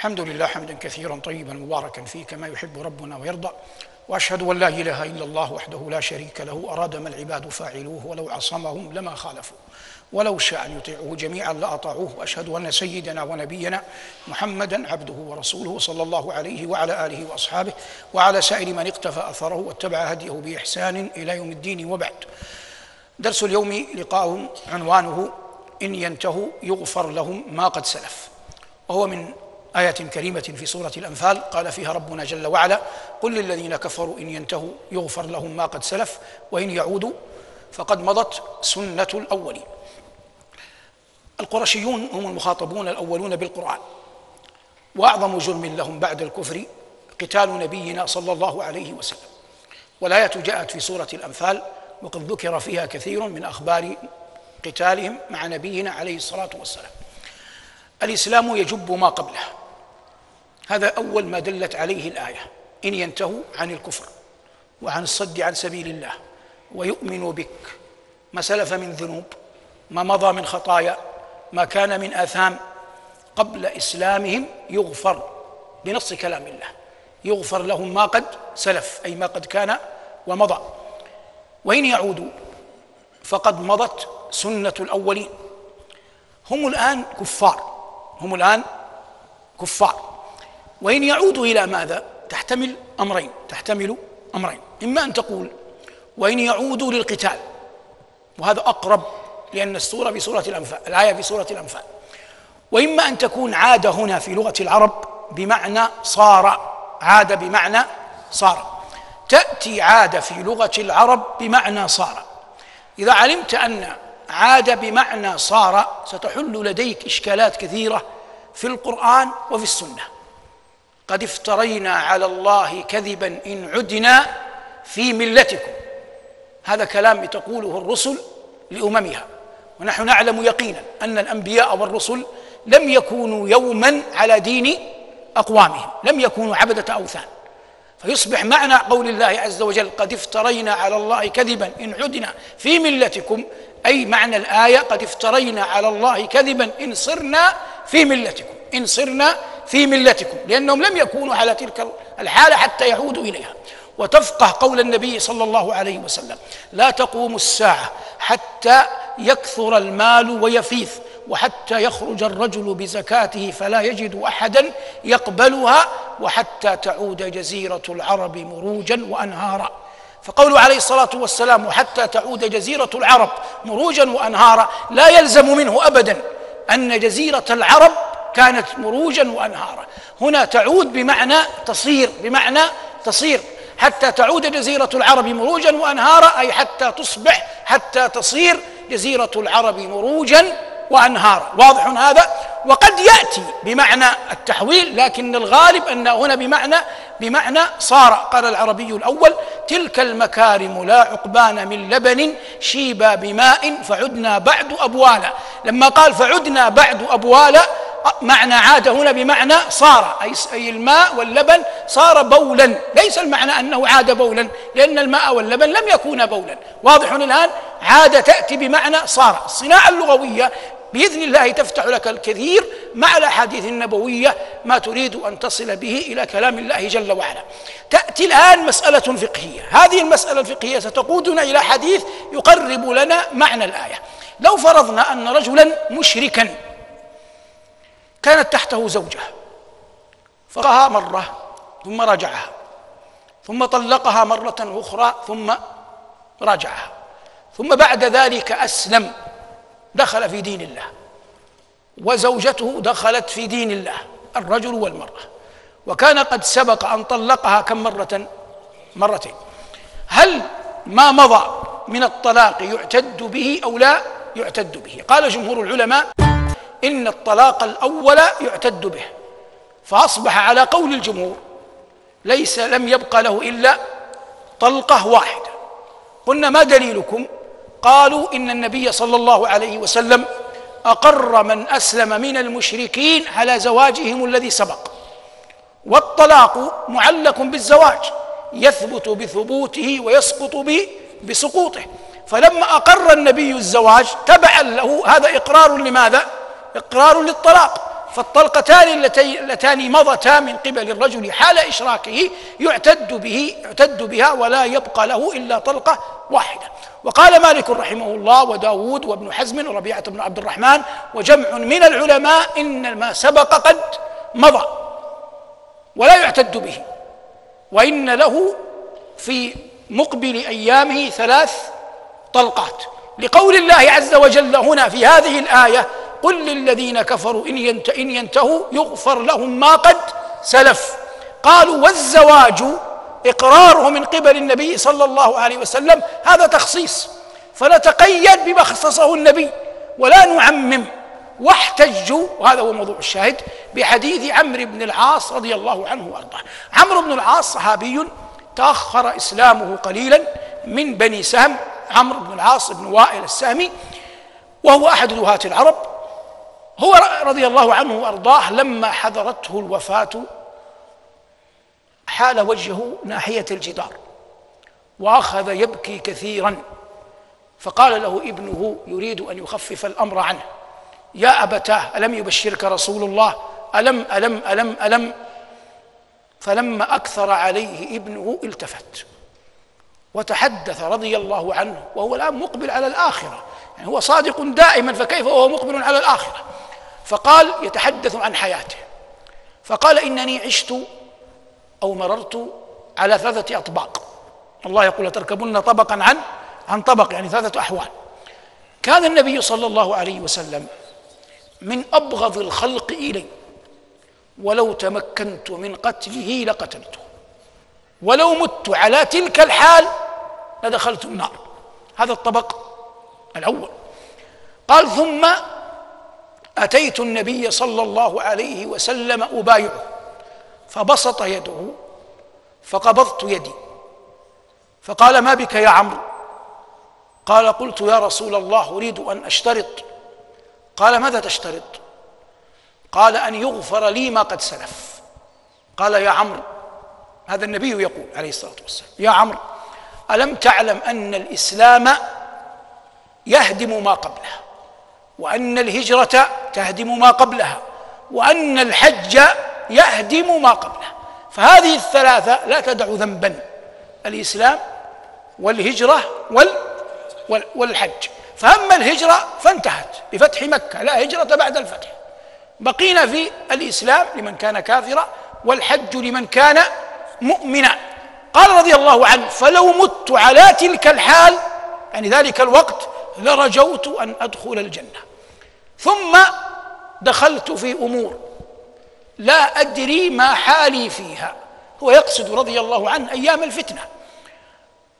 الحمد لله حمدا كثيرا طيبا مباركا فيه كما يحب ربنا ويرضى وأشهد أن لا إله إلا الله وحده لا شريك له أراد ما العباد فاعلوه ولو عصمهم لما خالفوا ولو شاء أن يطيعوه جميعا لاطاعوه وأشهد أن سيدنا ونبينا محمدا عبده ورسوله صلى الله عليه وعلى آله وأصحابه وعلى سائر من اقتفى أثره واتبع هديه بإحسان إلى يوم الدين وبعد. درس اليوم لقاء عنوانه إن ينتهوا يغفر لهم ما قد سلف وهو من آية كريمة في سورة الأنفال قال فيها ربنا جل وعلا قل للذين كفروا إن ينتهوا يغفر لهم ما قد سلف وإن يعودوا فقد مضت سنة الأولين. القرشيون هم المخاطبون الأولون بالقرآن. وأعظم جرم لهم بعد الكفر قتال نبينا صلى الله عليه وسلم. والآية جاءت في سورة الأنفال وقد ذكر فيها كثير من أخبار قتالهم مع نبينا عليه الصلاة والسلام. الإسلام يجب ما قبله. هذا أول ما دلت عليه الآية. إن ينتهوا عن الكفر وعن الصد عن سبيل الله ويؤمنوا بك. ما سلف من ذنوب ما مضى من خطايا ما كان من آثام قبل إسلامهم يغفر بنص كلام الله. يغفر لهم ما قد سلف أي ما قد كان ومضى. وإن يعودوا فقد مضت سنة الأولين. هم الآن كفار. هم الآن كفار. وإن يعودوا إلى ماذا؟ تحتمل أمرين تحتمل أمرين. إما أن تقول وإن يعودوا للقتال وهذا أقرب لأن السورة في سورة الأنفال الآية في سورة الأنفال. وإما أن تكون عاد هنا في لغة العرب بمعنى صار عاد بمعنى صار. تأتي عاد في لغة العرب بمعنى صار. إذا علمت أن عاد بمعنى صار ستحل لديك إشكالات كثيرة في القرآن وفي السنة. قد افترينا على الله كذبا إن عدنا في ملتكم. هذا كلام تقوله الرسل لأممها. ونحن نعلم يقينا أن الأنبياء والرسل لم يكونوا يوما على دين أقوامهم لم يكونوا عبدة أوثان. فيصبح معنى قول الله عز وجل قد افترينا على الله كذبا إن عدنا في ملتكم أي معنى الآية قد افترينا على الله كذبا إن صرنا في ملتكم إن صرنا في ملتكم لأنهم لم يكونوا على تلك الحالة حتى يعودوا إليها. وتفقه قول النبي صلى الله عليه وسلم لا تقوم الساعة حتى يكثر المال ويفيث وحتى يخرج الرجل بزكاته فلا يجد أحدا يقبلها وحتى تعود جزيرة العرب مروجا وانهارا. فقوله عليه الصلاة والسلام وحتى تعود جزيرة العرب مروجا وانهارا. لا يلزم منه ابدا أن جزيرة العرب كانت مروجا وانهارا. هنا تعود بمعنى تصير بمعنى تصير. حتى تعود جزيرة العرب مروجا وانهارا أي حتى تصبح حتى تصير جزيرة العرب مروجا وانهارا. واضح هذا؟ وقد يأتي بمعنى التحويل لكن الغالب أن هنا بمعنى بمعنى صار. قال العربي الأول تلك المكارم لا عقبان من لبن شيبا بماء فعدنا بعد أبوالا. لما قال فعدنا بعد أبوالا معنى عاد هنا بمعنى صار أي الماء واللبن صار بولا. ليس المعنى أنه عاد بولا لأن الماء واللبن لم يكونا بولا. واضح الآن؟ عاد تأتي بمعنى صار. الصناعة اللغوية بإذن الله تفتح لك الكثير مع الأحاديث النبوية ما تريد أن تصل به إلى كلام الله جل وعلا. تأتي الآن مسألة فقهية، هذه المسألة الفقهية ستقودنا إلى حديث يقرب لنا معنى الآية. لو فرضنا أن رجلا مشركا كانت تحته زوجه فقها مرة ثم رجعها ثم طلقها مرة أخرى ثم راجعها. ثم بعد ذلك أسلم دخل في دين الله. وزوجته دخلت في دين الله الرجل والمرأة. وكان قد سبق أن طلقها كم مرة؟ مرتين. هل ما مضى من الطلاق يعتد به أو لا؟ يعتد به. قال جمهور العلماء إن الطلاق الأول يعتد به فأصبح على قول الجمهور ليس لم يبقى له إلا طلقة واحدة. قلنا ما دليلكم؟ قالوا إن النبي صلى الله عليه وسلم أقر من أسلم من المشركين على زواجهم الذي سبق. والطلاق معلق بالزواج يثبت بثبوته ويسقط بسقوطه. فلما أقر النبي الزواج تبعا له هذا إقرار لماذا؟ إقرار للطلاق فالطلقتان اللتان مضتا من قبل الرجل حال إشراكه يعتد به يعتد بها ولا يبقى له إلا طلقة واحدة. وقال مالك رحمه الله وداود وابن حزم وربيعة بن عبد الرحمن وجمع من العلماء إن ما سبق قد مضى ولا يعتد به وإن له في مقبل أيامه ثلاث طلقات. لقول الله عز وجل هنا في هذه الآية قل للذين كفروا إن, ينت إن ينتهوا يغفر لهم ما قد سلف. قالوا والزواج إقراره من قبل النبي صلى الله عليه وسلم هذا تخصيص. فنتقيد بما خصصه النبي ولا نعمم. واحتجوا وهذا هو موضوع الشاهد بحديث عمرو بن العاص رضي الله عنه وأرضاه. عمرو بن العاص صحابي تأخر إسلامه قليلا من بني سهم عمرو بن العاص بن وائل السامي وهو أحد دهاة العرب. هو رضي الله عنه وأرضاه لما حضرته الوفاة حال وجهه ناحية الجدار وأخذ يبكي كثيرا. فقال له ابنه يريد أن يخفف الأمر عنه. يا أبتاه ألم يبشرك رسول الله؟ ألم ألم ألم ألم. فلما أكثر عليه ابنه التفت. وتحدث رضي الله عنه وهو الآن مقبل على الآخرة. يعني هو صادق دائما فكيف وهو مقبل على الآخرة؟ فقال يتحدث عن حياته. فقال إنني عشت أو مررت على ثلاثة أطباق. الله يقول لتركبن طبقا عن عن طبق يعني ثلاثة أحوال. كان النبي صلى الله عليه وسلم من أبغض الخلق إلي ولو تمكنت من قتله لقتلته. ولو مت على تلك الحال لدخلت النار. هذا الطبق الأول. قال ثم أتيت النبي صلى الله عليه وسلم أبايعه فبسط يده فقبضت يدي فقال ما بك يا عمرو؟ قال قلت يا رسول الله أريد أن أشترط. قال ماذا تشترط؟ قال أن يغفر لي ما قد سلف. قال يا عمرو هذا النبي يقول عليه الصلاة والسلام يا عمرو ألم تعلم أن الإسلام يهدم ما قبله؟ وأن الهجرة تهدم ما قبلها وأن الحج يهدم ما قبله فهذه الثلاثة لا تدع ذنبا الإسلام والهجرة وال والحج. فأما الهجرة فانتهت بفتح مكة لا هجرة بعد الفتح. بقينا في الإسلام لمن كان كافرا والحج لمن كان مؤمنا. قال رضي الله عنه فلو مت على تلك الحال يعني ذلك الوقت لرجوت أن أدخل الجنة. ثم دخلت في أمور لا أدري ما حالي فيها. هو يقصد رضي الله عنه أيام الفتنة.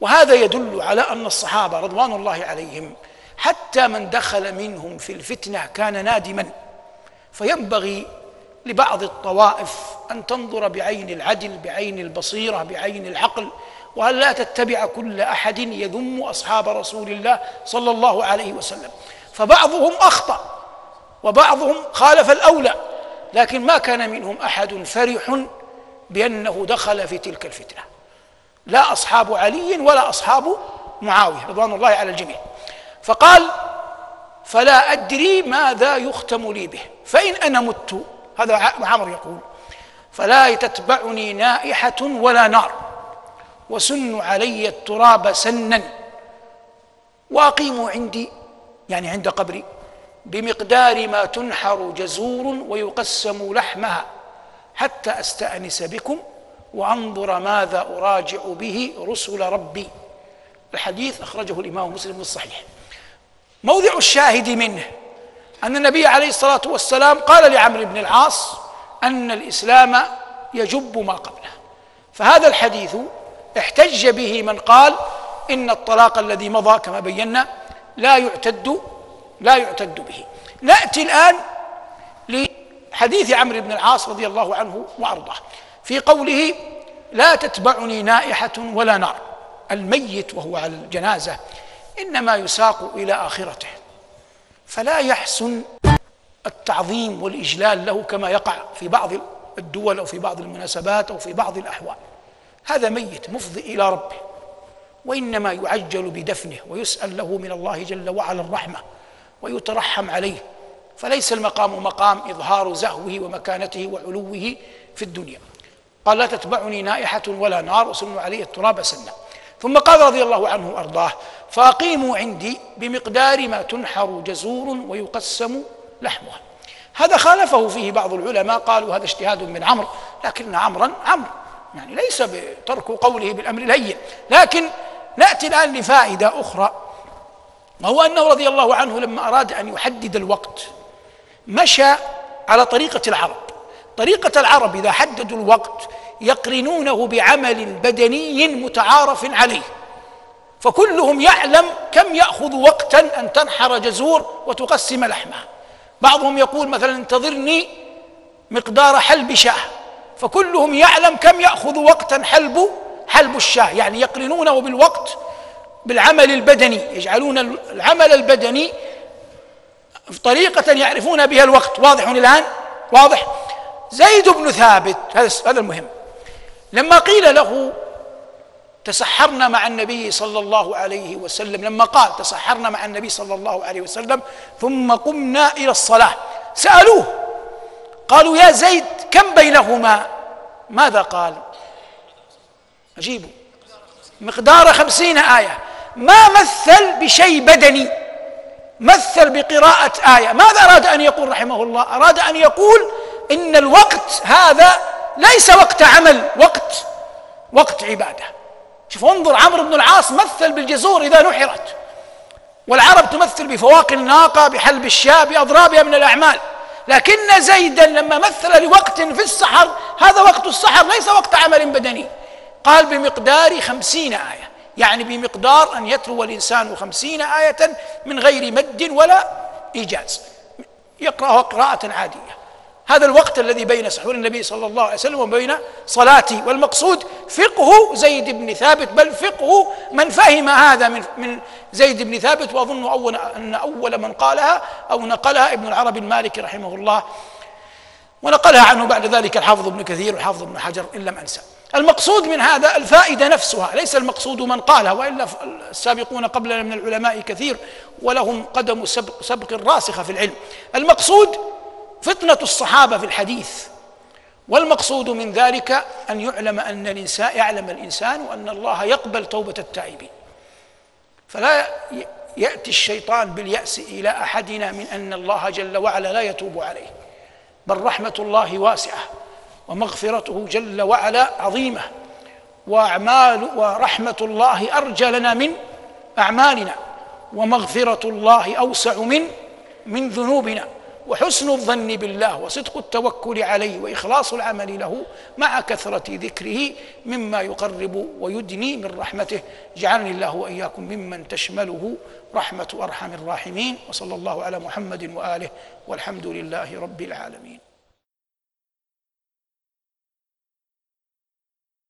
وهذا يدل على أن الصحابة رضوان الله عليهم حتى من دخل منهم في الفتنة كان نادما. فينبغي لبعض الطوائف أن تنظر بعين العدل بعين البصيرة بعين العقل. وأن لا تتبع كل أحد يذم أصحاب رسول الله صلى الله عليه وسلم؟ فبعضهم أخطأ. وبعضهم خالف الأولى لكن ما كان منهم أحد فرح بأنه دخل في تلك الفتنة. لا أصحاب علي ولا أصحاب معاوية رضوان الله على الجميع. فقال فلا أدري ماذا يختم لي به فإن أنا مت هذا عمر يقول فلا تتبعني نائحة ولا نار وسن علي التراب سنا وأقيموا عندي يعني عند قبري بمقدار ما تنحر جزور ويقسم لحمها حتى أستأنس بكم وأنظر ماذا أراجع به رسل ربي. الحديث أخرجه الإمام مسلم في الصحيح. موضع الشاهد منه أن النبي عليه الصلاة والسلام قال لعمرو بن العاص أن الإسلام يجب ما قبله. فهذا الحديث احتج به من قال إن الطلاق الذي مضى كما بينا لا يعتد لا يعتد به. نأتي الآن لحديث عمرو بن العاص رضي الله عنه وأرضاه. في قوله لا تتبعني نائحة ولا نار. الميت وهو على الجنازة إنما يساق إلى آخرته. فلا يحسن التعظيم والإجلال له كما يقع في بعض الدول أو في بعض المناسبات أو في بعض الأحوال. هذا ميت مفضي إلى ربه. وإنما يعجل بدفنه ويسأل له من الله جل وعلا الرحمة. ويترحم عليه. فليس المقام مقام إظهار زهوه ومكانته وعلوه في الدنيا. قال لا تتبعني نائحة ولا نار وسن علي التراب سنا ثم قال رضي الله عنه وأرضاه فأقيموا عندي بمقدار ما تنحر جزور ويقسم لحمها. هذا خالفه فيه بعض العلماء قالوا هذا اجتهاد من عمرو لكن عمرا عمرو. يعني ليس بترك قوله بالأمر الهين. لكن نأتي الآن لفائدة أخرى. وهو أنه رضي الله عنه لما أراد أن يحدد الوقت مشى على طريقة العرب. طريقة العرب إذا حددوا الوقت يقرنونه بعمل بدني متعارف عليه. فكلهم يعلم كم يأخذ وقتا أن تنحر جزور وتقسم لحمها بعضهم يقول مثلا انتظرني مقدار حلب شاه. فكلهم يعلم كم يأخذ وقتا حلب حلب الشاه. يعني يقرنونه بالوقت بالعمل البدني يجعلون العمل البدني طريقة يعرفون بها الوقت. واضح الآن؟ واضح؟ زيد بن ثابت هذا المهم. لما قيل له تسحرنا مع النبي صلى الله عليه وسلم لما قال تسحرنا مع النبي صلى الله عليه وسلم ثم قمنا إلى الصلاة سألوه قالوا يا زيد كم بينهما؟ ماذا قال؟ اجيبوا مقدار خمسين آية. ما مثل بشيء بدني مثل بقراءة آية. ماذا أراد أن يقول رحمه الله؟ أراد أن يقول إن الوقت هذا ليس وقت عمل وقت وقت عبادة. شوف انظر عمرو بن العاص مثل بالجزور إذا نحرت. والعرب تمثل بفواق الناقة بحلب الشاة بأضرابها من الأعمال. لكن زيدا لما مثل لوقت في السحر هذا وقت السحر ليس وقت عمل بدني. قال بمقدار خمسين آية. يعني بمقدار أن يتلو الإنسان خمسين آية من غير مد ولا إيجاز. يقرأها قراءة عادية. هذا الوقت الذي بين سحور النبي صلى الله عليه وسلم وبين صلاته والمقصود فقه زيد بن ثابت بل فقه من فهم هذا من من زيد بن ثابت وأظن اول أن أول من قالها أو نقلها ابن العربي المالكي رحمه الله. ونقلها عنه بعد ذلك الحافظ ابن كثير والحافظ ابن حجر إن لم أنسى. المقصود من هذا الفائدة نفسها ليس المقصود من قالها والا السابقون قبلنا من العلماء كثير ولهم قدم سبق, سبق راسخة في العلم. المقصود فتنه الصحابة في الحديث والمقصود من ذلك أن يعلم أن الانسان يعلم الإنسان وان الله يقبل توبة التائبين. فلا يأتي الشيطان باليأس إلى أحدنا من أن الله جل وعلا لا يتوب عليه بل رحمة الله واسعة. ومغفرته جل وعلا عظيمة. وأعمال ورحمة الله ارجى لنا من أعمالنا ومغفرة الله أوسع من من ذنوبنا. وحسن الظن بالله وصدق التوكل عليه وإخلاص العمل له مع كثرة ذكره مما يقرب ويدني من رحمته. جعلني الله وإياكم ممن تشمله رحمة أرحم الراحمين. وصلى الله على محمد وآله والحمد لله رب العالمين.